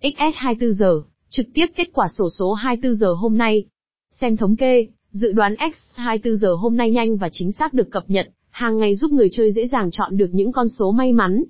XS24 giờ, trực tiếp kết quả sổ số 24 giờ hôm nay. Xem thống kê, dự đoán X24 giờ hôm nay nhanh và chính xác được cập nhật, hàng ngày giúp người chơi dễ dàng chọn được những con số may mắn.